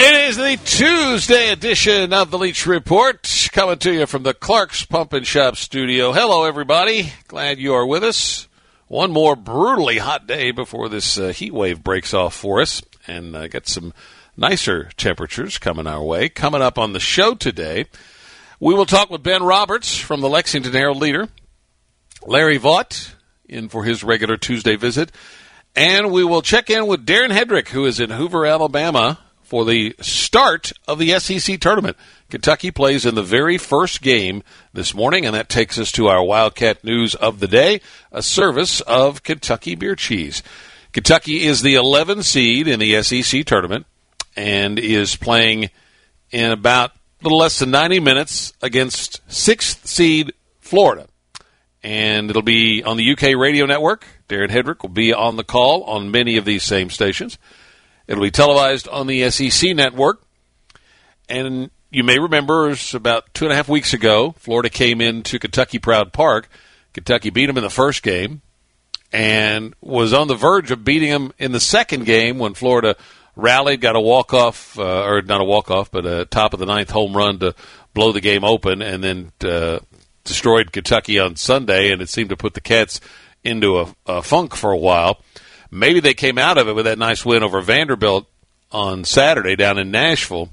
It is the Tuesday edition of the Leach Report, coming to you from the Clark's Pump and Shop studio. Hello, everybody. Glad you are with us. One more brutally hot day before this uh, heat wave breaks off for us, and uh, get some nicer temperatures coming our way. Coming up on the show today, we will talk with Ben Roberts from the Lexington Herald Leader, Larry Vaught in for his regular Tuesday visit, and we will check in with Darren Headrick, who is in Hoover, Alabama for the start of the SEC tournament. Kentucky plays in the very first game this morning, and that takes us to our Wildcat news of the day, a service of Kentucky Beer Cheese. Kentucky is the 11 seed in the SEC tournament and is playing in about a little less than 90 minutes against sixth seed Florida. And it'll be on the UK radio network. Darren Headrick will be on the call on many of these same stations. It'll be televised on the SEC network. And you may remember it was about two and a half weeks ago, Florida came into Kentucky Proud Park. Kentucky beat them in the first game and was on the verge of beating them in the second game when Florida rallied, got a walk off, uh, or not a walk off, but a top of the ninth home run to blow the game open, and then uh, destroyed Kentucky on Sunday, and it seemed to put the Cats into a, a funk for a while. Maybe they came out of it with that nice win over Vanderbilt on Saturday down in Nashville,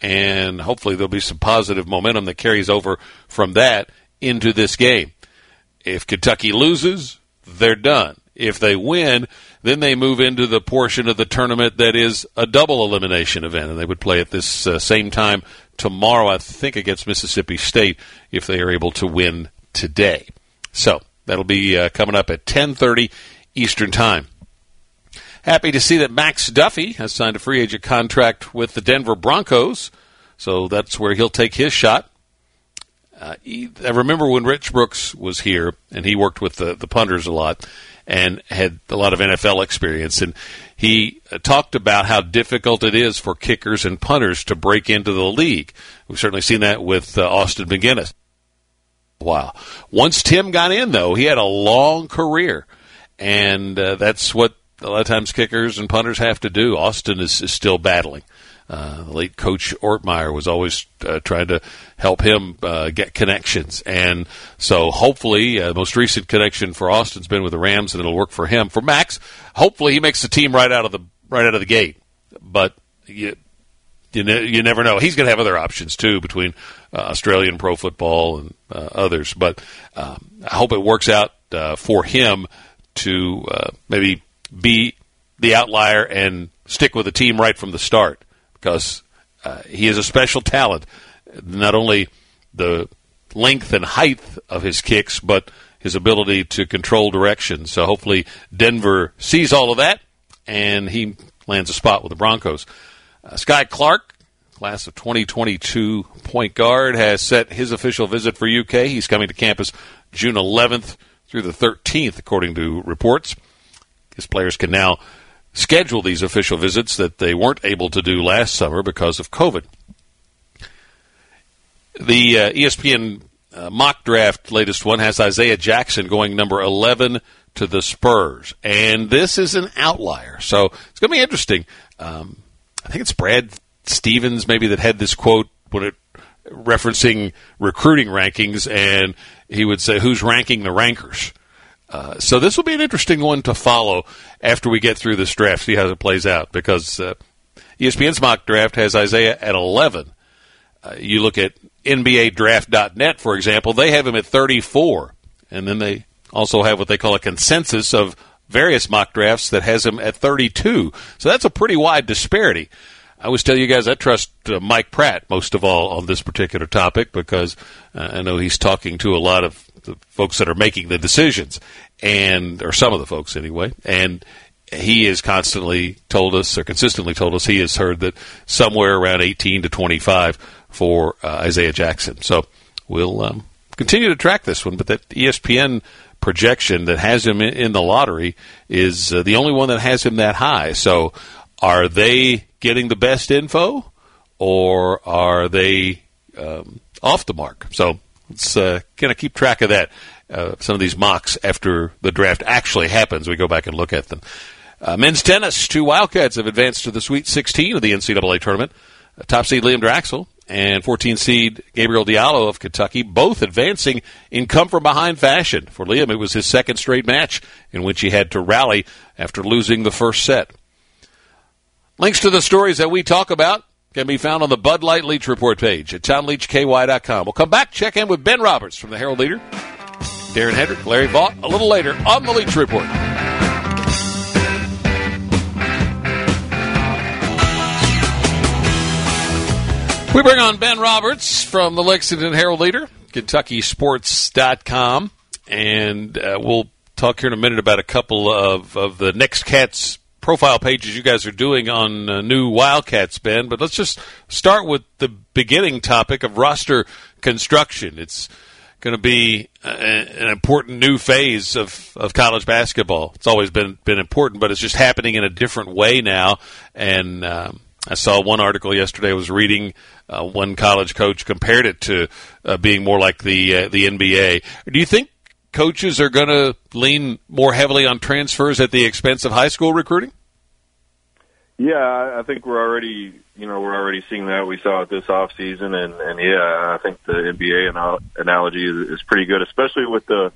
and hopefully there'll be some positive momentum that carries over from that into this game. If Kentucky loses, they're done. If they win, then they move into the portion of the tournament that is a double elimination event, and they would play at this uh, same time tomorrow, I think, against Mississippi State if they are able to win today. So that'll be uh, coming up at 10:30 Eastern Time. Happy to see that Max Duffy has signed a free agent contract with the Denver Broncos, so that's where he'll take his shot. Uh, he, I remember when Rich Brooks was here, and he worked with the, the punters a lot and had a lot of NFL experience. And he uh, talked about how difficult it is for kickers and punters to break into the league. We've certainly seen that with uh, Austin McGinnis. Wow. Once Tim got in, though, he had a long career. And uh, that's what a lot of times kickers and punters have to do. Austin is, is still battling. Uh, late coach Ortmayer was always uh, trying to help him uh, get connections, and so hopefully, uh, the most recent connection for Austin's been with the Rams, and it'll work for him. For Max, hopefully, he makes the team right out of the right out of the gate. But you you, ne- you never know. He's going to have other options too between uh, Australian pro football and uh, others. But um, I hope it works out for him to maybe be the outlier and stick with the team right from the start because uh, he is a special talent. Not only the length and height of his kicks, but his ability to control direction. So hopefully Denver sees all of that and he lands a spot with the Broncos. Uh, Skyy Clark, class of 2022 point guard, has set his official visit for UK. He's coming to campus June 11th through the 13th, according to reports. His players can now schedule these official visits that they weren't able to do last summer because of COVID. The uh, ESPN uh, mock draft latest one has Isaiah Jackson going number 11 to the Spurs. And this is an outlier. So it's going to be interesting. Um, I think it's Brad Stevens maybe that had this quote when it referencing recruiting rankings and he would say who's ranking the rankers uh, so this will be an interesting one to follow after we get through this draft, see how it plays out. Because uh, ESPN's mock draft has Isaiah at 11. Uh, you look at NBADraft.net, for example, they have him at 34. And then they also have what they call a consensus of various mock drafts that has him at 32. So that's a pretty wide disparity. I always tell you guys I trust uh, Mike Pratt most of all on this particular topic because uh, I know he's talking to a lot of the folks that are making the decisions, and or some of the folks anyway, and he has constantly told us or consistently told us he has heard that somewhere around 18 to 25 for uh, Isaiah Jackson. So we'll um, continue to track this one, but that ESPN projection that has him in the lottery is uh, the only one that has him that high. So are they getting the best info or are they um, off the mark? So let's uh, kind of keep track of that. Uh, some of these mocks after the draft actually happens. We go back and look at them. Uh, men's tennis, two Wildcats have advanced to the Sweet 16 of the NCAA tournament. Uh, top seed Liam Draxel and 14 seed Gabriel Diallo of Kentucky, both advancing in come from behind fashion. For Liam, it was his second straight match in which he had to rally after losing the first set. Links to the stories that we talk about can be found on the Bud Light Leach Report page at TomLeachKY.com. We'll come back, check in with Ben Roberts from the Herald Leader, Darren Headrick, Larry Vaught, a little later on the Leach Report. We bring on Ben Roberts from the Lexington Herald Leader, KentuckySports.com, and uh, we'll talk here in a minute about a couple of, of the Next Cats profile pages you guys are doing on uh, new Wildcats, Ben. But let's just start with the beginning topic of roster construction. It's going to be a, an important new phase of, of college basketball. It's always been been important, but it's just happening in a different way now. And um, I saw one article yesterday. I was reading uh, one college coach compared it to uh, being more like the uh, the NBA. Do you think coaches are going to lean more heavily on transfers at the expense of high school recruiting? Yeah, I think we're already, you know, we're already seeing that. We saw it this off season, and and yeah, I think the NBA analogy is, is pretty good, especially with the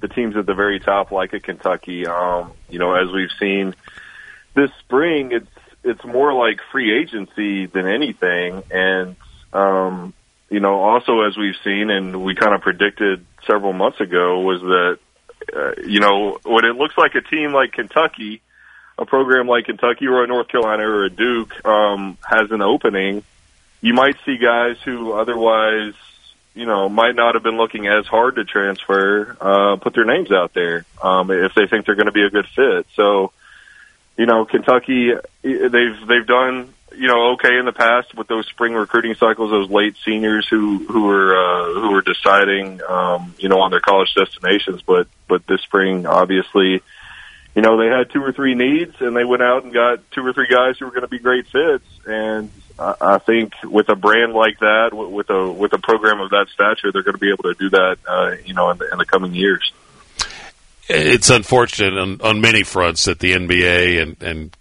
the teams at the very top, like a Kentucky. Um, you know, as we've seen this spring, it's it's more like free agency than anything. And, um, you know, also as we've seen and we kind of predicted several months ago was that, uh, you know, when it looks like a team like Kentucky, a program like Kentucky or a North Carolina or a Duke, um, has an opening, you might see guys who otherwise, you know, might not have been looking as hard to transfer, uh, put their names out there, um, if they think they're going to be a good fit. So, you know, Kentucky, they've they've done you know okay in the past with those spring recruiting cycles, those late seniors who who were uh, who were deciding um, you know on their college destinations. But but this spring, obviously, you know they had two or three needs, and they went out and got two or three guys who were going to be great fits. And I, I think with a brand like that, with a with a program of that stature, they're going to be able to do that. Uh, you know, in the, in the coming years it's unfortunate on, on many fronts that the NBA and, and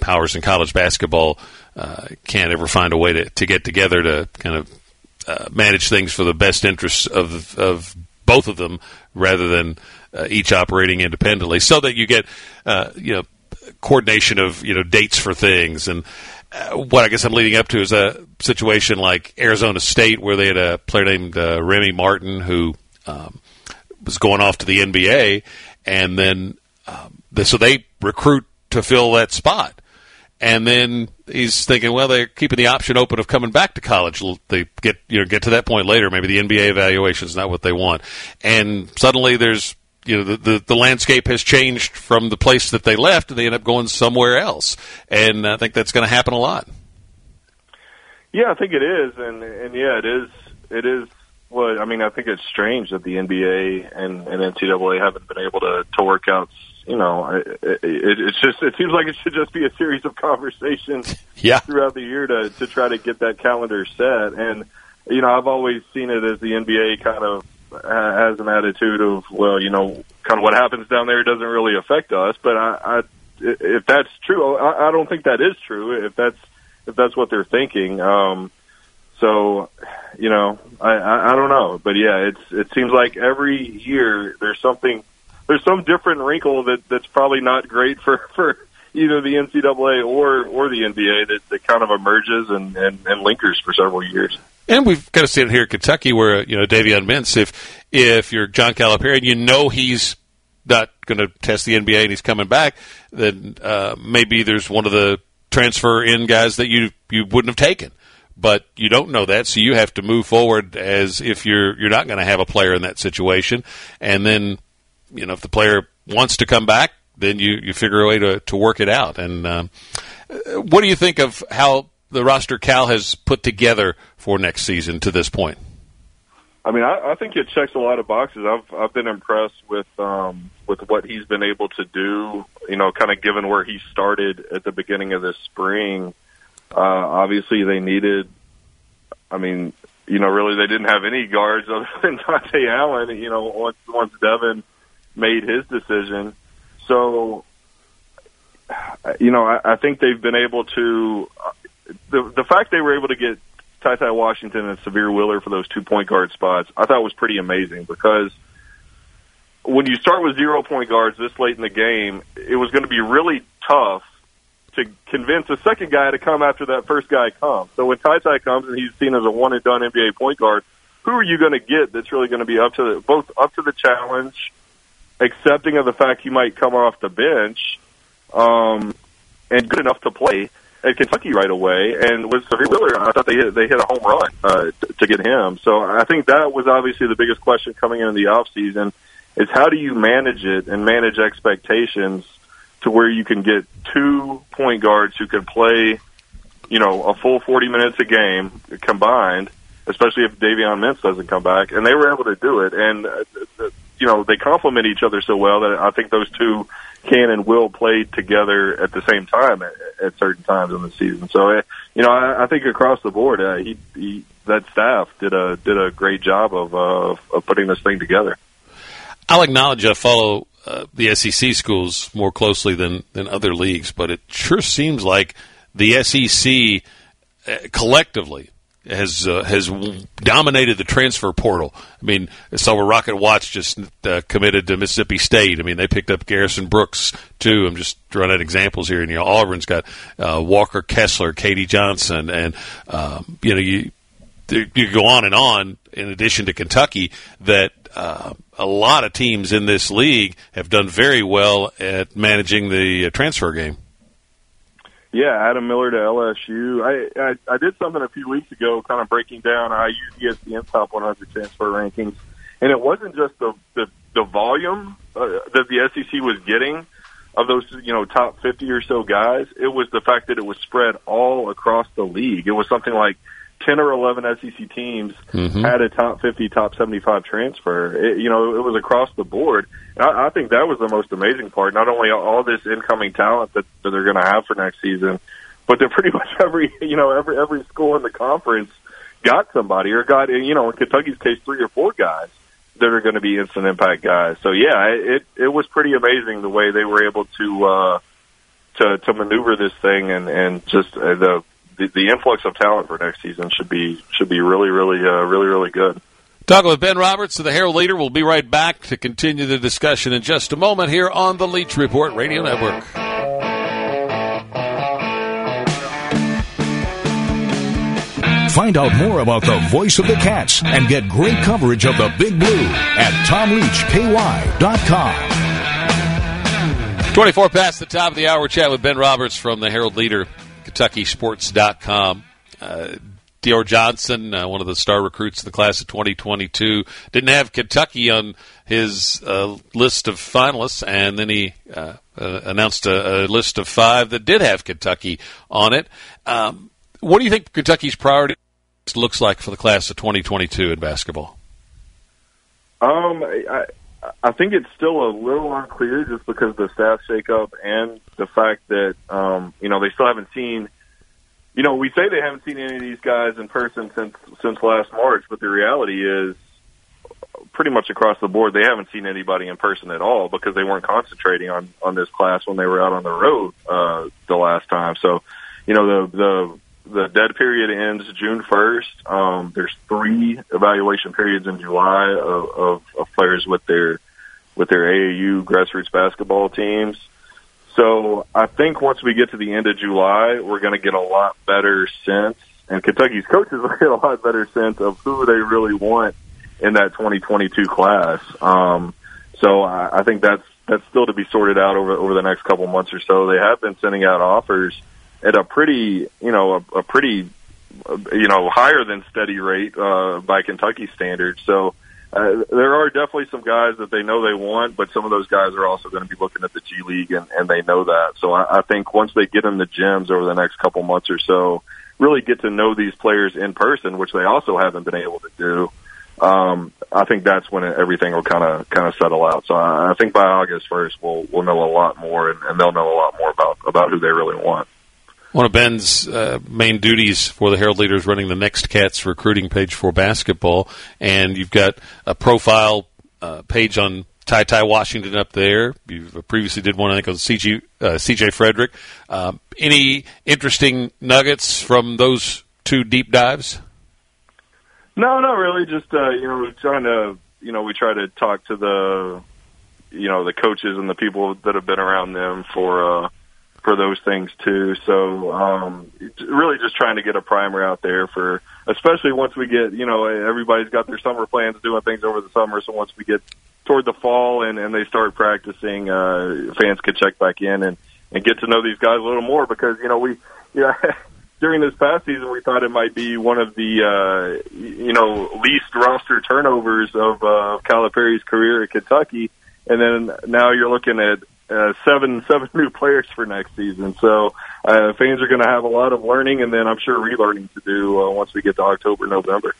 powers in college basketball uh, can't ever find a way to, to get together to kind of uh, manage things for the best interests of of both of them rather than uh, each operating independently, so that you get uh, you know coordination of you know dates for things and. Uh, what I guess I'm leading up to is a situation like Arizona State, where they had a player named uh, Remy Martin who um, was going off to the NBA, and then um, so they recruit to fill that spot. And then he's thinking, well, they're keeping the option open of coming back to college. They get you know get to that point later. Maybe the NBA evaluation is not what they want, and suddenly there's you know the, the, the landscape has changed from the place that they left, and they end up going somewhere else. And I think that's going to happen a lot. Yeah, I think it is, and and yeah, it is. It is well, I mean, I think it's strange that the NBA and, and NCAA haven't been able to to work out. You know, it, it, it's just it seems like it should just be a series of conversations yeah. throughout the year to to try to get that calendar set. And you know, I've always seen it as the NBA kind of has an attitude of, well, you know, kind of what happens down there doesn't really affect us. But I, I if that's true, I, I don't think that is true. If that's if that's what they're thinking. Um, so, you know, I, I, I don't know, but yeah, it's it seems like every year there's something, there's some different wrinkle that that's probably not great for for either the NCAA or or the NBA that, that kind of emerges and, and, and lingers for several years. And we've kind of seen it here in Kentucky, where you know Davion Mintz, if if you're John Calipari and you know he's not going to test the NBA and he's coming back, then uh, maybe there's one of the transfer in guys that you you wouldn't have taken. But you don't know that, so you have to move forward as if you're you're not going to have a player in that situation. And then, you know, if the player wants to come back, then you, you figure a way to, to work it out. And um, what do you think of how the roster Cal has put together for next season to this point? I mean, I, I think it checks a lot of boxes. I've I've been impressed with um, with what he's been able to do. You know, kind of given where he started at the beginning of this spring. Uh, obviously, they needed. I mean, you know, really, they didn't have any guards other than Dontaie Allen. You know, once once Devin made his decision, so you know, I, I think they've been able to. Uh, the the fact they were able to get Ty Ty Washington and Sahvir Wheeler for those two point guard spots, I thought was pretty amazing because when you start with zero point guards this late in the game, it was going to be really tough to convince a second guy to come after that first guy comes. So when Ty Ty comes and he's seen as a one and done NBA point guard, who are you going to get that's really going to be up to the, both up to the challenge, accepting of the fact he might come off the bench, um, and good enough to play at Kentucky right away. And with Sahvir Wheeler, I thought they hit, they hit a home run uh, to, get him. So I think that was obviously the biggest question coming into the off season is how do you manage it and manage expectations to where you can get two point guards who can play, you know, a full 40 minutes a game combined, especially if Davion Mintz doesn't come back. And they were able to do it. And, uh, you know, they complement each other so well that I think those two can and will play together at the same time at, at certain times in the season. So, uh, you know, I, I think across the board, uh, he, he, that staff did a, did a great job of, uh, of putting this thing together. I'll acknowledge I follow uh, the SEC schools more closely than, than other leagues, but it sure seems like the SEC uh, collectively has uh, has dominated the transfer portal. I mean, I saw where Rocket Watts just uh, committed to Mississippi State. I mean, they picked up Garrison Brooks too. I'm just running out examples here, and you know, Auburn's got uh, Walker Kessler, K.D. Johnson, and um, you know, you you go on and on. In addition to Kentucky, that uh, a lot of teams in this league have done very well at managing the uh, transfer game. Yeah, Adam Miller to LSU. I, I I did something a few weeks ago, kind of breaking down I use ESPN top 100 transfer rankings, and it wasn't just the the, the volume uh, that the SEC was getting of those you know top 50 or so guys. It was the fact that it was spread all across the league. It was something like 10 or 11 SEC teams mm-hmm. had a top 50, top 75 transfer. It, you know, it was across the board. And I, I think that was the most amazing part. Not only all this incoming talent that, that they're going to have for next season, but they're pretty much every, you know, every, every school in the conference got somebody or got, you know, in Kentucky's case, three or four guys that are going to be instant impact guys. So yeah, it, it was pretty amazing the way they were able to, uh, to, to maneuver this thing and, and just uh, the, the, the influx of talent for next season should be should be really really uh, really really good. Talking with Ben Roberts of the Herald Leader. We'll be right back to continue the discussion in just a moment here on the Leach Report Radio Network. Find out more about the voice of the Cats and get great coverage of the Big Blue at TomLeachKY.com. 24 past the top of the hour. Chat with Ben Roberts from the Herald Leader. KentuckySports.com. Uh, Dior Johnson, uh, one of the star recruits of the class of 2022, didn't have Kentucky on his uh, list of finalists, and then he uh, uh announced a, a, list of five that did have Kentucky on it. Um, what do you think Kentucky's priority looks like for the class of 2022 in basketball? Um, I, I think it's still a little unclear just because of the staff shakeup and the fact that um, you know they still haven't seen. You know, we say they haven't seen any of these guys in person since since last March, but the reality is, pretty much across the board, they haven't seen anybody in person at all because they weren't concentrating on on this class when they were out on the road uh, the last time. So, you know, the the the dead period ends June 1st. Um, there's three evaluation periods in July of, of, of players with their with their AAU grassroots basketball teams. So I think once we get to the end of July, we're going to get a lot better sense, and Kentucky's coaches will get a lot better sense of who they really want in that 2022 class. Um, so I, I think that's that's still to be sorted out over over the next couple months or so. They have been sending out offers at a pretty, you know, a, a pretty, you know, higher than steady rate uh, by Kentucky standards. So uh, there are definitely some guys that they know they want, but some of those guys are also going to be looking at the G League, and, and they know that. So I, I think once they get in the gyms over the next couple months or so, really get to know these players in person, which they also haven't been able to do. Um, I think that's when everything will kind of kind of settle out. So I, I think by August first, we'll we'll know a lot more, and, and they'll know a lot more about about who they really want. One of Ben's uh, main duties for the Herald Leader is running the Next Cats recruiting page for basketball, and you've got a profile uh, page on Ty Ty Washington up there. You previously did one, I think, on uh, CJ Frederick. Um, any interesting nuggets from those two deep dives? No, not really. Just uh, you know, trying to you know, we try to talk to the you know the coaches and the people that have been around them for uh, for those things too. So um, really, just trying to get a primer out there for, especially once we get you know everybody's got their summer plans, doing things over the summer. So once we get toward the fall and and they start practicing, uh, fans could check back in and and get to know these guys a little more because you know we know. during this past season, we thought it might be one of the uh, you know least roster turnovers of uh, Calipari's career at Kentucky, and then now you're looking at uh, seven seven new players for next season. So uh, fans are going to have a lot of learning, and then I'm sure relearning to do uh, once we get to October, November.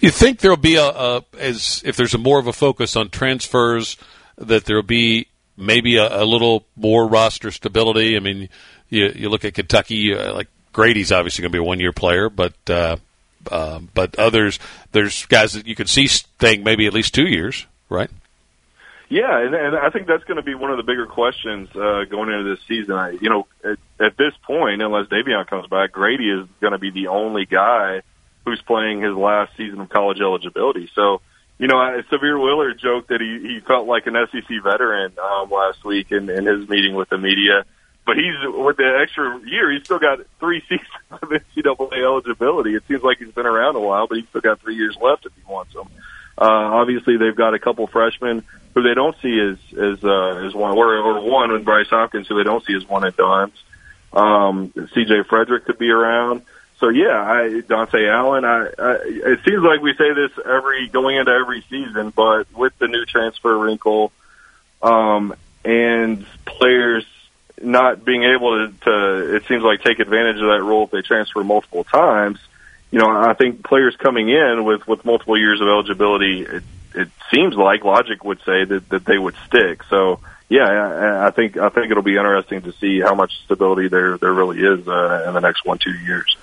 You think there'll be a, a as if there's a more of a focus on transfers that there'll be maybe a, a little more roster stability. I mean, you you look at Kentucky, uh, like Grady's obviously going to be a one year player, but uh, uh, but others there's guys that you could see staying maybe at least two years, right? Yeah, and, and I think that's going to be one of the bigger questions uh, going into this season. I, you know, at, at this point, unless Davion comes back, Grady is going to be the only guy who's playing his last season of college eligibility. So, you know, Sahvir Wheeler joked that he, he felt like an SEC veteran um, last week in, in his meeting with the media. But he's with the extra year, he's still got three seasons of NCAA eligibility. It seems like he's been around a while, but he's still got three years left if he wants them. Uh, obviously, they've got a couple freshmen who they don't see as as uh, as one or, or one with Bryce Hopkins who they don't see as one at times. Um, C.J. Frederick could be around. So yeah, I, Dontaie Allen. I, I it seems like we say this every going into every season, but with the new transfer wrinkle, um, and players not being able to, to, it seems like take advantage of that role if they transfer multiple times. You know, I think players coming in with with multiple years of eligibility, it, it seems like logic would say that that they would stick. So yeah, I, I think I think it'll be interesting to see how much stability there there really is uh, in the next one two years.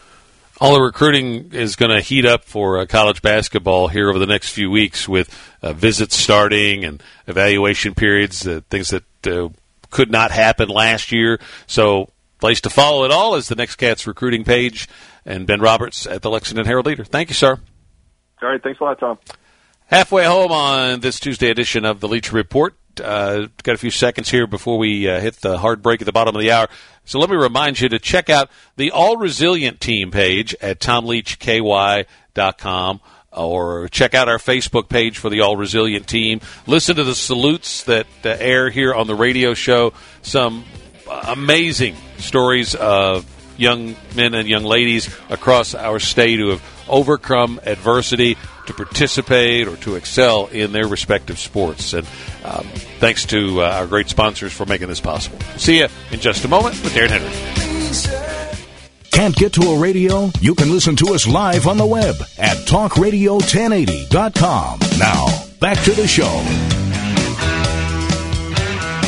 All the recruiting is going to heat up for uh, college basketball here over the next few weeks with uh, visits starting and evaluation periods, uh, things that uh, could not happen last year. So, place to follow it all is the Next Cats recruiting page. And Ben Roberts at the Lexington Herald Leader. Thank you, sir. All right. Thanks a lot, Tom. Halfway home on this Tuesday edition of the Leach Report. Uh, got a few seconds here before we uh, hit the hard break at the bottom of the hour. So let me remind you to check out the All Resilient Team page at tomleachky.com or check out our Facebook page for the All Resilient Team. Listen to the salutes that uh, air here on the radio show. Some amazing stories of young men and young ladies across our state who have overcome adversity to participate or to excel in their respective sports. And um, thanks to uh, our great sponsors for making this possible. See you in just a moment with Darren Henry. Can't get to a radio? You can listen to us live on the web at talkradio1080.com. Now, back to the show.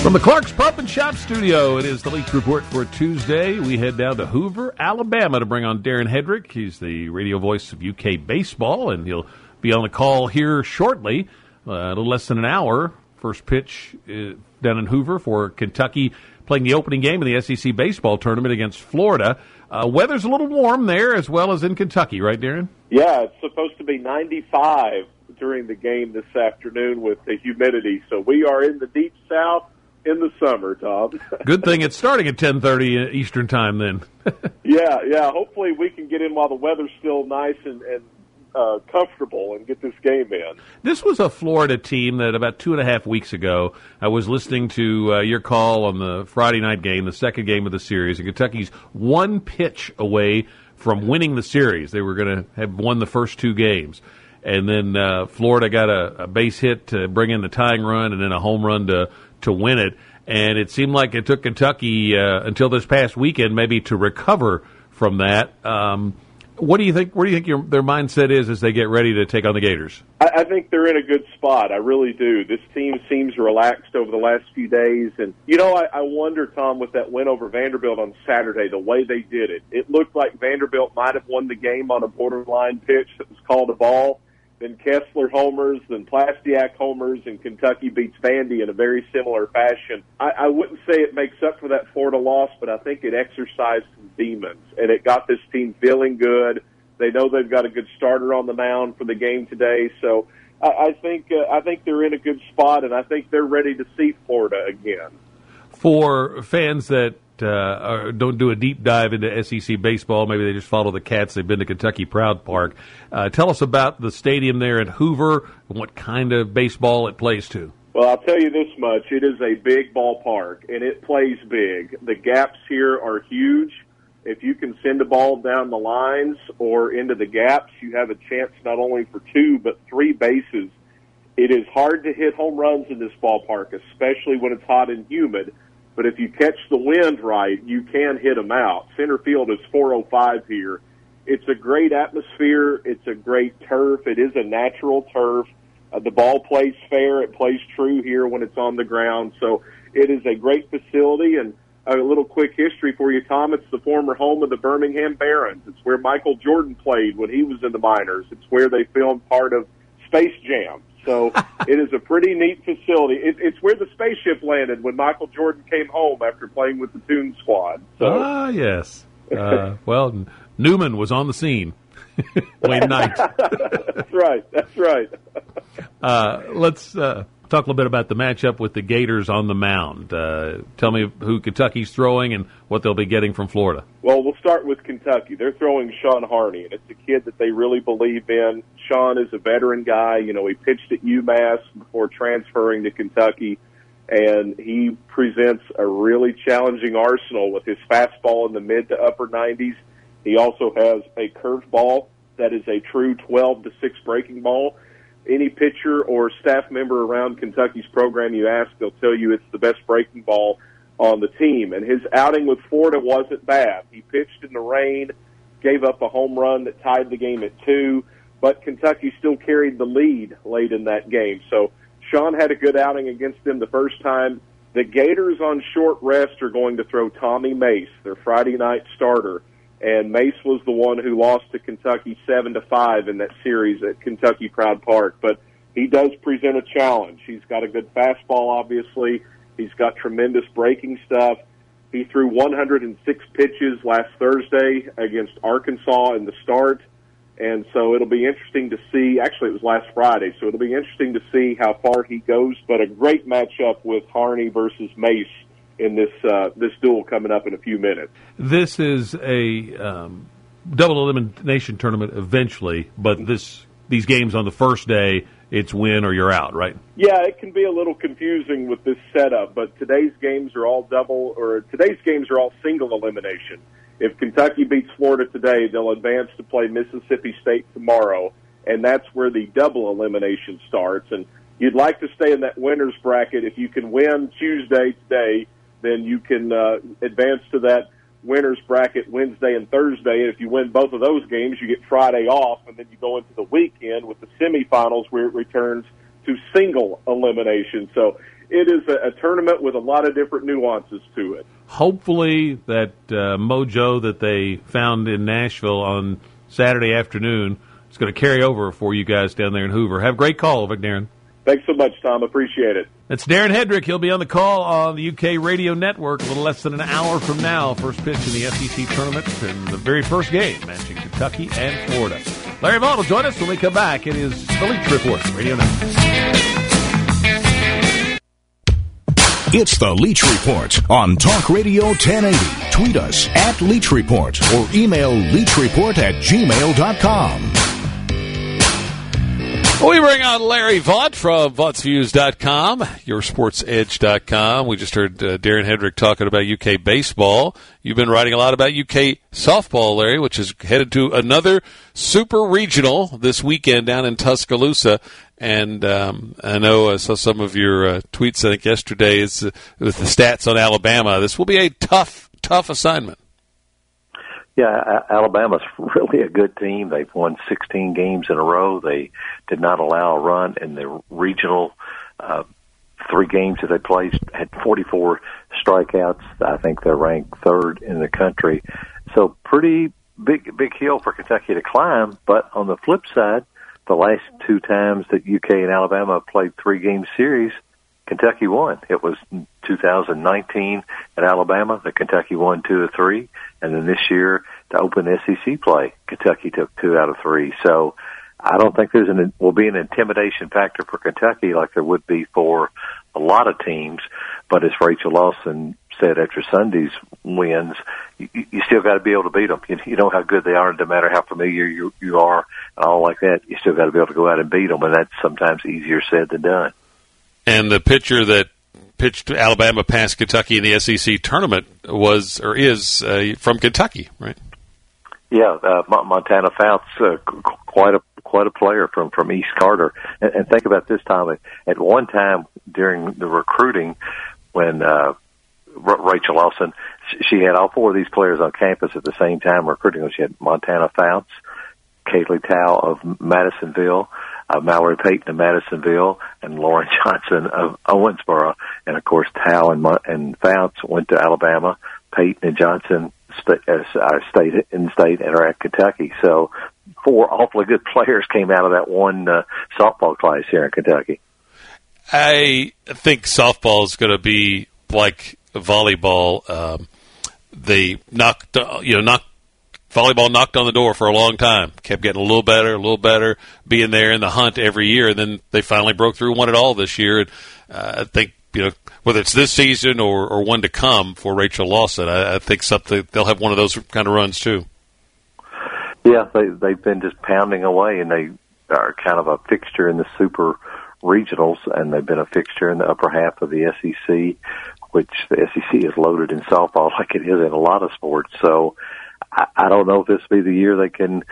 From the Clark's Pump and Shop Studio, it is the Leach Report for Tuesday. We head down to Hoover, Alabama to bring on Darren Headrick. He's the radio voice of UK baseball, and he'll be on the call here shortly, uh, a little less than an hour. First pitch uh, down in Hoover for Kentucky playing the opening game of the SEC baseball tournament against Florida. Uh, weather's a little warm there as well as in Kentucky, right, Darren? Yeah, it's supposed to be 95 during the game this afternoon with the humidity. So we are in the deep south in the summer, Tom. Good thing it's starting at 10:30 Eastern Time then. yeah, yeah. Hopefully we can get in while the weather's still nice and, and uh, comfortable and get this game in. This was a Florida team that about two and a half weeks ago, I was listening to uh, your call on the Friday night game, the second game of the series, and Kentucky's one pitch away from winning the series. They were going to have won the first two games. And then uh, Florida got a, a base hit to bring in the tying run and then a home run to, to win it. And it seemed like it took Kentucky uh, until this past weekend maybe to recover from that. Um, what do you think? Where do you think your, their mindset is as they get ready to take on the Gators? I, I think they're in a good spot. I really do. This team seems relaxed over the last few days, and you know, I, I wonder, Tom, with that win over Vanderbilt on Saturday, the way they did it, it looked like Vanderbilt might have won the game on a borderline pitch that was called a ball. Then Kessler homers, then Plastiak homers, and Kentucky beats Vandy in a very similar fashion. I, I wouldn't say it makes up for that Florida loss, but I think it exercised some demons, and it got this team feeling good. They know they've got a good starter on the mound for the game today, so I, I think uh, I think they're in a good spot, and I think they're ready to see Florida again. For fans that uh, don't do a deep dive into SEC baseball. Maybe they just follow the Cats. They've been to Kentucky Proud Park. Uh, tell us about the stadium there in Hoover and what kind of baseball it plays to. Well, I'll tell you this much. It is a big ballpark, and it plays big. The gaps here are huge. If you can send a ball down the lines or into the gaps, you have a chance not only for two, but three bases. It is hard to hit home runs in this ballpark, especially when it's hot and humid but if you catch the wind right, you can hit them out. Center field is 405 here. It's a great atmosphere. It's a great turf. It is a natural turf. Uh, the ball plays fair. It plays true here when it's on the ground. So it is a great facility. And a little quick history for you, Tom. It's the former home of the Birmingham Barons. It's where Michael Jordan played when he was in the minors. It's where they filmed part of Space Jam. So it is a pretty neat facility. It, it's where the spaceship landed when Michael Jordan came home after playing with the Toon Squad. So. Ah, yes. Uh, well, Newman was on the scene. Wayne Knight. that's right. That's right. Uh, let's uh, talk a little bit about the matchup with the Gators on the mound. Uh, tell me who Kentucky's throwing and what they'll be getting from Florida. Well, we'll start with Kentucky. They're throwing Sean Harney, and it's a kid that they really believe in. Sean is a veteran guy. You know, he pitched at UMass before transferring to Kentucky, and he presents a really challenging arsenal with his fastball in the mid to upper 90s. He also has a curveball that is a true 12 to 6 breaking ball any pitcher or staff member around Kentucky's program you ask, they'll tell you it's the best breaking ball on the team. And his outing with Florida wasn't bad. He pitched in the rain, gave up a home run that tied the game at two, but Kentucky still carried the lead late in that game. So Sean had a good outing against them the first time. The Gators on short rest are going to throw Tommy Mace, their Friday night starter and Mace was the one who lost to Kentucky seven to five in that series at Kentucky Proud Park. But he does present a challenge. He's got a good fastball, obviously. He's got tremendous breaking stuff. He threw 106 pitches last Thursday against Arkansas in the start. And so it'll be interesting to see. Actually, it was last Friday, so it'll be interesting to see how far he goes. But a great matchup with Harney versus Mace in this uh, this duel coming up in a few minutes. This is a um, double elimination tournament eventually, but this these games on the first day it's win or you're out, right? Yeah, it can be a little confusing with this setup, but today's games are all double or today's games are all single elimination. If Kentucky beats Florida today, they'll advance to play Mississippi State tomorrow, and that's where the double elimination starts. And you'd like to stay in that winners bracket if you can win Tuesday today then you can uh, advance to that winners bracket Wednesday and Thursday. And if you win both of those games, you get Friday off, and then you go into the weekend with the semifinals where it returns to single elimination. So it is a, a tournament with a lot of different nuances to it. Hopefully, that uh, mojo that they found in Nashville on Saturday afternoon is going to carry over for you guys down there in Hoover. Have a great call, Vic Darren. Thanks so much, Tom. Appreciate it. That's Darren Headrick. He'll be on the call on the UK Radio Network a little less than an hour from now. First pitch in the SEC tournament and the very first game matching Kentucky and Florida. Larry Vaught will join us when we come back. It is the Leach Report, Radio Network. It's the Leach Report on Talk Radio 1080. Tweet us at Leach Report or email leachreport at gmail.com. We bring on Larry Vaught from Vaught'sViews.com, YourSportsEdge.com. We just heard uh, Darren Headrick talking about UK baseball. You've been writing a lot about UK softball, Larry, which is headed to another super regional this weekend down in Tuscaloosa. And um, I know I saw some of your uh, tweets, I think, yesterday is, uh, with the stats on Alabama. This will be a tough, tough assignment. Yeah, Alabama's really a good team. They've won 16 games in a row. They did not allow a run in the regional uh, three games that they played. Had 44 strikeouts. I think they're ranked third in the country. So pretty big big hill for Kentucky to climb. But on the flip side, the last two times that UK and Alabama played three game series, Kentucky won. It was 2019 at Alabama that Kentucky won two of three, and then this year to open SEC play, Kentucky took two out of three. So I don't think there's an will be an intimidation factor for Kentucky like there would be for a lot of teams. But as Rachel Lawson said after Sunday's wins, you, you still got to be able to beat them. You, you know how good they are, no matter how familiar you you are and all like that. You still got to be able to go out and beat them, and that's sometimes easier said than done. And the pitcher that pitched Alabama past Kentucky in the SEC tournament was or is uh, from Kentucky, right? Yeah, uh, Montana Fouts, uh, quite a quite a player from from East Carter. And, and think about this time at, one time during the recruiting when uh, Rachel Lawson, she had all four of these players on campus at the same time recruiting. She had Montana Fouts, Kaylee Tow of Madisonville, uh, Mallory Payton of Madisonville, and Lauren Johnson of Owensboro. And of course, Tow and, and Fouts went to Alabama. Payton and Johnson stay, uh, stayed in state and are at Kentucky. So four awfully good players came out of that one uh, softball class here in Kentucky. I think softball is going to be like volleyball. Um, they knocked, uh, you know, knocked volleyball knocked on the door for a long time. Kept getting a little better, a little better, being there in the hunt every year, and then they finally broke through, won it all this year. And uh, I think you know whether it's this season or, or one to come for Rachel Lawson, I, I think something they'll have one of those kind of runs too. Yeah, they they've been just pounding away, and they are kind of a fixture in the super regionals, and they've been a fixture in the upper half of the SEC, which the SEC is loaded in softball like it is in a lot of sports. So I, I don't know if this will be the year they can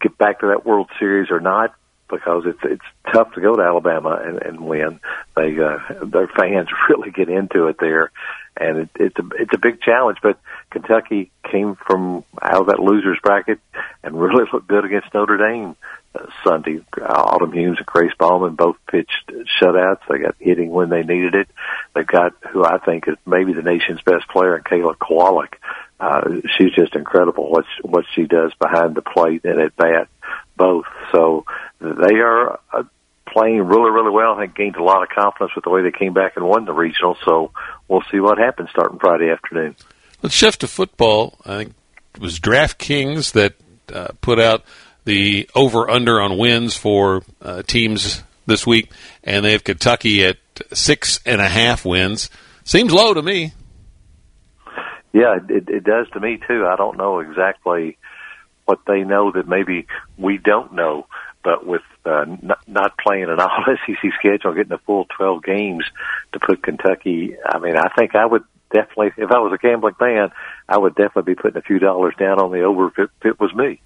get back to that World Series or not because it's it's tough to go to Alabama and, and win. They uh, their fans really get into it there, and it, it's a it's a big challenge. But Kentucky came from out of that losers bracket and really looked good against Notre Dame uh, Sunday. Autumn Humes and Grace Baalman both pitched shutouts. They got hitting when they needed it. They've got who I think is maybe the nation's best player, Kayla Kowalik. Uh, she's just incredible what what she does behind the plate and at bat both. So they are uh, playing really, really well. I think gained a lot of confidence with the way they came back and won the regional. So we'll see what happens starting Friday afternoon. Let's shift to football. I think it was DraftKings that uh, put out the over under on wins for uh, teams this week, and they have Kentucky at six and a half wins. Seems low to me. Yeah, it, it does to me too. I don't know exactly what they know that maybe we don't know, but with uh, not, not playing an all SEC schedule, getting a full 12 games to put Kentucky, I mean, I think I would definitely, if I was a gambling man, I would definitely be putting a few dollars down on the over if it, if it was me.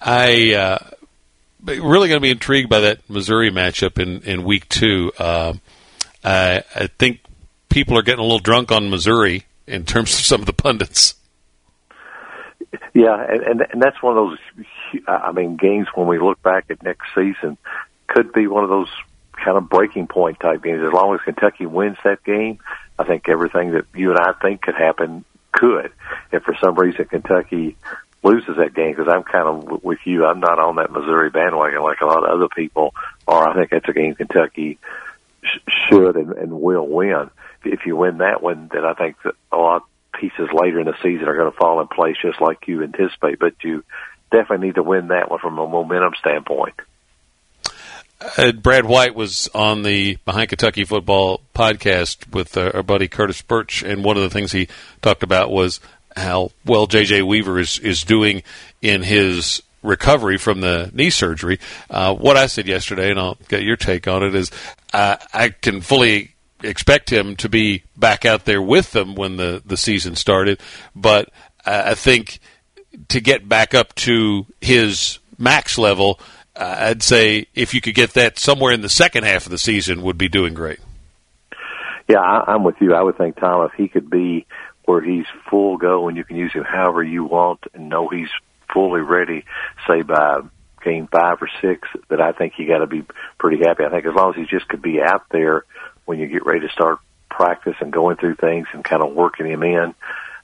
I, uh, really going to be intrigued by that Missouri matchup in, in week two. Uh, I, I think people are getting a little drunk on Missouri in terms of some of the pundits. Yeah, and, and that's one of those. Uh, I mean, games when we look back at next season could be one of those kind of breaking point type games. As long as Kentucky wins that game, I think everything that you and I think could happen could. If for some reason Kentucky loses that game, because I'm kind of with you, I'm not on that Missouri bandwagon like a lot of other people are. I think that's a game Kentucky should and, and will win if you win that one, then I think that a lot of pieces later in the season are going to fall in place just like you anticipate. But you definitely need to win that one from a momentum standpoint. uh, Brad White was on the Behind Kentucky Football podcast with uh, our buddy Curtis Burch, and one of the things he talked about was how well J.J. Weaver is is doing in his recovery from the knee surgery. Uh, what I said yesterday, and I'll get your take on it, is uh, I can fully expect him to be back out there with them when the the season started, but I think to get back up to his max level uh, I'd say if you could get that somewhere in the second half of the season, would be doing great. Yeah, I, I'm with you. I would think Tom, if he could be where he's full go and you can use him however you want and know he's fully ready, say by game five or six, that I think you got to be pretty happy. I think as long as he just could be out there when you get ready to start practice and going through things and kind of working him in,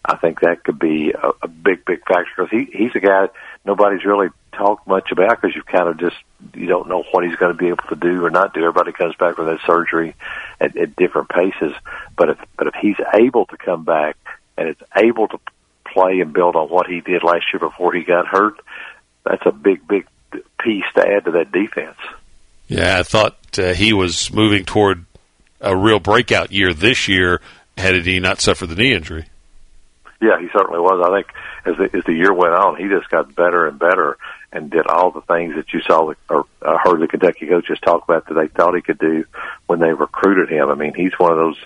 I think that could be a, a big, big factor because he, he's a guy nobody's really talked much about because you kind of just you don't know what he's going to be able to do or not do. Everybody comes back from that surgery at, at different paces, but if but if he's able to come back and it's able to play and build on what he did last year before he got hurt, that's a big big piece to add to that defense. Yeah, I thought uh, he was moving toward a real breakout year this year had he not suffered the knee injury. Yeah, he certainly was. I think as the, as the year went on, he just got better and better and did all the things that you saw the, or uh, heard the Kentucky coaches talk about that they thought he could do when they recruited him. I mean, he's one of those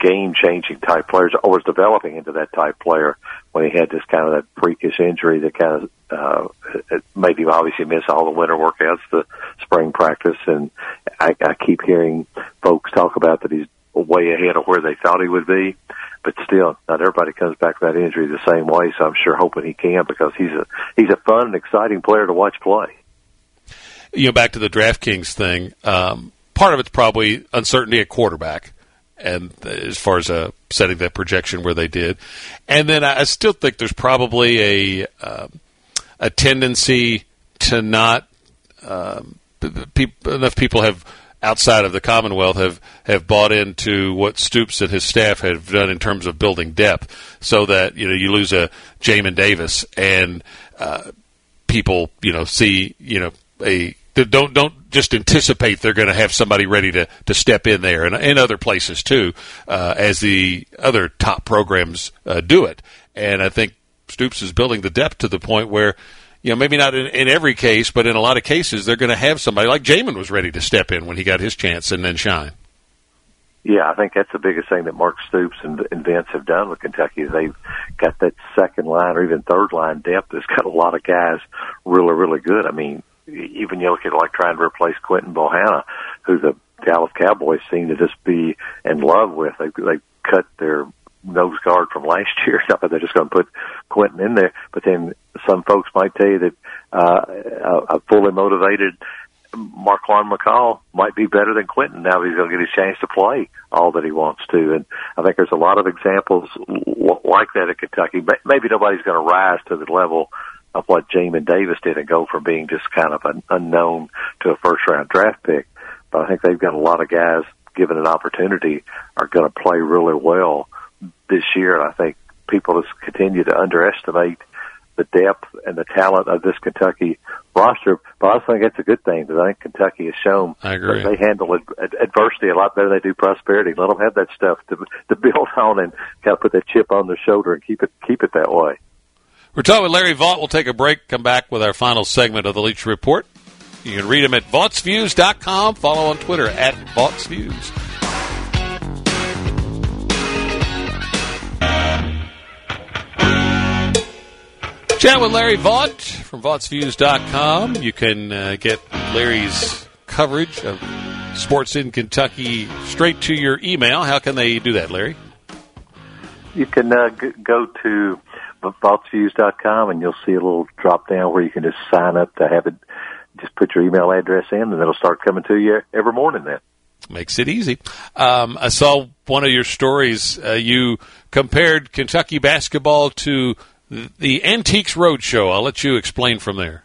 game changing type players or was developing into that type player when he had this kind of that freakish injury that kind of uh made him obviously miss all the winter workouts, the spring practice and I, I keep hearing folks talk about that he's way ahead of where they thought he would be but still, not everybody comes back from that injury the same way. So I'm sure hoping he can because he's a he's a fun and exciting player to watch play. You know, back to the DraftKings thing. Um, part of it's probably uncertainty at quarterback, and as far as uh, setting that projection where they did, and then I still think there's probably a uh, a tendency to not um, pe- enough people have outside of the Commonwealth have, have bought into what Stoops and his staff have done in terms of building depth, so that you know you lose a Jamin Davis and uh, people you know see you know a don't don't just anticipate they're going to have somebody ready to, to step in there and in other places too, uh, as the other top programs uh, do it. And I think Stoops is building the depth to the point where you know, maybe not in, in every case, but in a lot of cases, they're going to have somebody like Jamin was ready to step in when he got his chance and then shine. Yeah, I think that's the biggest thing that Mark Stoops and, and Vince have done with Kentucky is they've got that second line or even third line depth that's got a lot of guys really, really good. I mean, even you look at like trying to replace Quinton Bohanna, who the Dallas Cowboys seem to just be in love with. They they cut their nose guard from last year. Not that they're just going to put Quinton in there, but then some folks might tell you that uh, a, fully motivated Marquan McCall might be better than Quinton now he's going to get his chance to play all that he wants to. And I think there's a lot of examples like that at Kentucky. Maybe nobody's going to rise to the level of what Jamin Davis did and go from being just kind of an unknown to a first round draft pick. But I think they've got a lot of guys given an opportunity are going to play really well this year. And I think people just continue to underestimate the depth and the talent of this Kentucky roster. But I think it's a good thing because I think Kentucky has shown that they handle ad- adversity a lot better than they do prosperity. Let them have that stuff to to build on and kind of put that chip on their shoulder and keep it keep it that way. We're talking with Larry Vaught. We'll take a break. Come back with our final segment of the Leach Report. You can read him at VaughtsViews.com. Follow on Twitter at VaughtsViews. Chat with Larry Vaught from VaughtsViews.com. You can uh, get Larry's coverage of sports in Kentucky straight to your email. How can they do that, Larry? You can uh, go to VaughtsViews.com and you'll see a little drop down where you can just sign up to have it. Just put your email address in, and it'll start coming to you every morning. Then makes it easy. Um, I saw one of your stories. Uh, you compared Kentucky basketball to the Antiques Roadshow. I'll let you explain from there.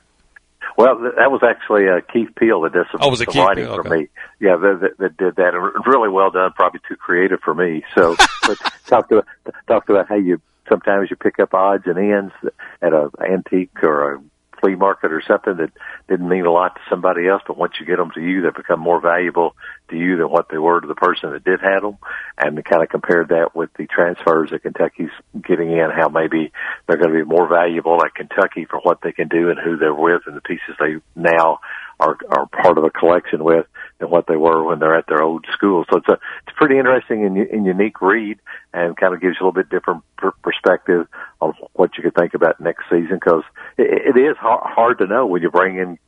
Well, that was actually uh, Keith Peel that did some, oh, was it some Keith writing Peel? for Okay. me. Yeah, that, that, that did that, really well done. Probably too creative for me. So, but talked about talked about how you sometimes you pick up odds and ends at a antique or a flea market or something that didn't mean a lot to somebody else, but once you get them to you, they become more valuable to you than what they were to the person that did have them. And to kind of compared that with the transfers that Kentucky's getting in, how maybe they're going to be more valuable at Kentucky for what they can do and who they're with and the pieces they now are, are part of a collection with than what they were when they're at their old school. So it's a it's a pretty interesting and, and unique read, and kind of gives you a little bit different per- perspective on what you could think about next season because it, it is hard, hard to know when you bring in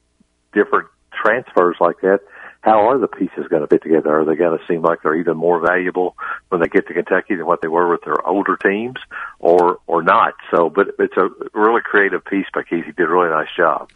different transfers like that. How are the pieces going to fit together? Are they going to seem like they're even more valuable when they get to Kentucky than what they were with their older teams, or or not? So, but it's a really creative piece by Keith. He did a really nice job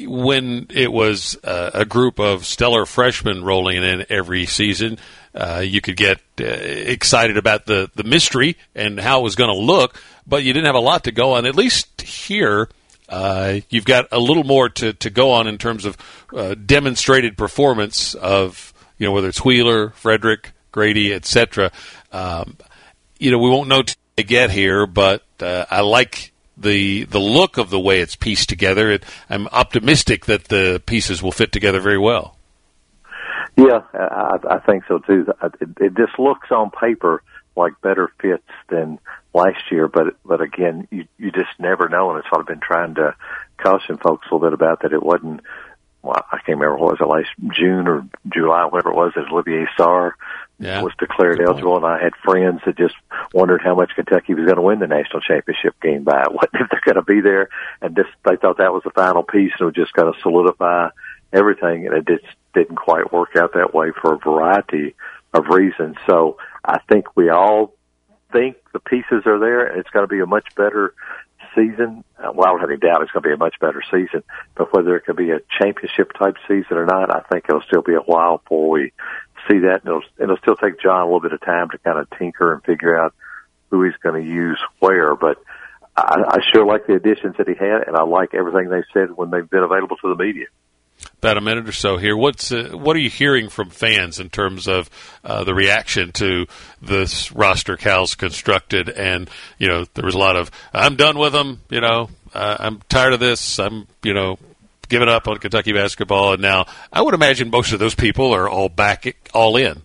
when it was uh, a group of stellar freshmen rolling in every season, uh, you could get uh, excited about the, the mystery and how it was going to look, but you didn't have a lot to go on. At least here, uh, you've got a little more to, to go on in terms of uh, demonstrated performance of, you know, whether it's Wheeler, Fredrick, Grady, etc. Um, you know, we won't know they get here, but uh, I like the the look of the way it's pieced together. It, I'm optimistic that the pieces will fit together very well. Yeah, I, I think so too. It, it just looks on paper like better fits than last year, but but again, you you just never know, and it's what I've been trying to caution folks a little bit about that it wasn't. Well, I can't remember what was it last June or July, whatever it was. As Olivier Sarr yeah. was declared eligible, and I had friends that just wondered how much Kentucky was going to win the national championship game by. What if they're going to be there? And just they thought that was the final piece, and it was just going to solidify everything, and it just didn't quite work out that way for a variety of reasons. So I think we all think the pieces are there, and it's going to be a much better season. Uh, well, I don't have any doubt it's going to be a much better season, but whether it could be a championship type season or not, I think it'll still be a while before we see that, and it'll, it'll still take John a little bit of time to kind of tinker and figure out who he's going to use where. But I, I sure like the additions that he had, and I like everything they said when they've been available to the media. About a minute or so here. What's uh, what are you hearing from fans in terms of uh, the reaction to this roster Cal's constructed? And you know, there was a lot of "I'm done with them." You know, uh, I'm tired of this. I'm you know given up on Kentucky basketball, and now I would imagine most of those people are all back, all in.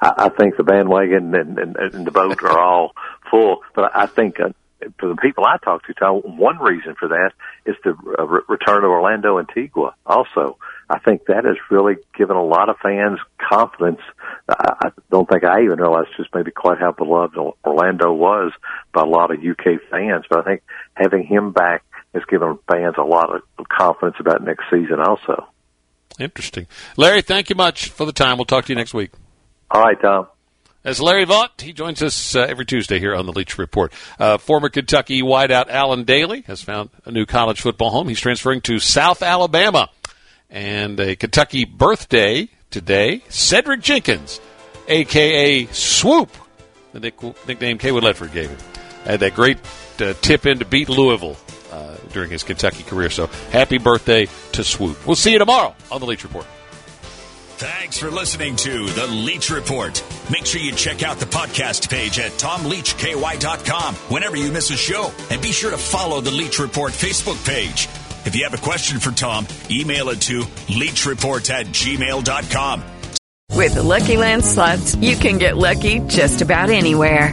I, think the bandwagon and, and, and the boat are all full, but I think uh, for the people I talk to, Tom, one reason for that is the uh, re- return of Orlando Antigua. Also, I think that has really given a lot of fans confidence. I, I don't think I even realized just maybe quite how beloved Orlando was by a lot of UK fans, but I think having him back has given fans a lot of confidence about next season also. Interesting. Larry, thank you much for the time. We'll talk to you next week. All right, Tom. As Larry Vaught, he joins us uh, every Tuesday here on the Leach Report. Uh, former Kentucky wideout Allen Dailey has found a new college football home. He's transferring to South Alabama. And a Kentucky birthday today, Cedric Jenkins, a.k.a. Swoop, the nick- nickname Cawood Ledford gave him. Had that great uh, tip in to beat Louisville uh, during his Kentucky career. So happy birthday to Swoop. We'll see you tomorrow on the Leach Report. Thanks for listening to The Leach Report. Make sure you check out the podcast page at tomleachky.com whenever you miss a show. And be sure to follow The Leach Report Facebook page. If you have a question for Tom, email it to leachreport at gmail.com. With the Lucky Land slots, you can get lucky just about anywhere.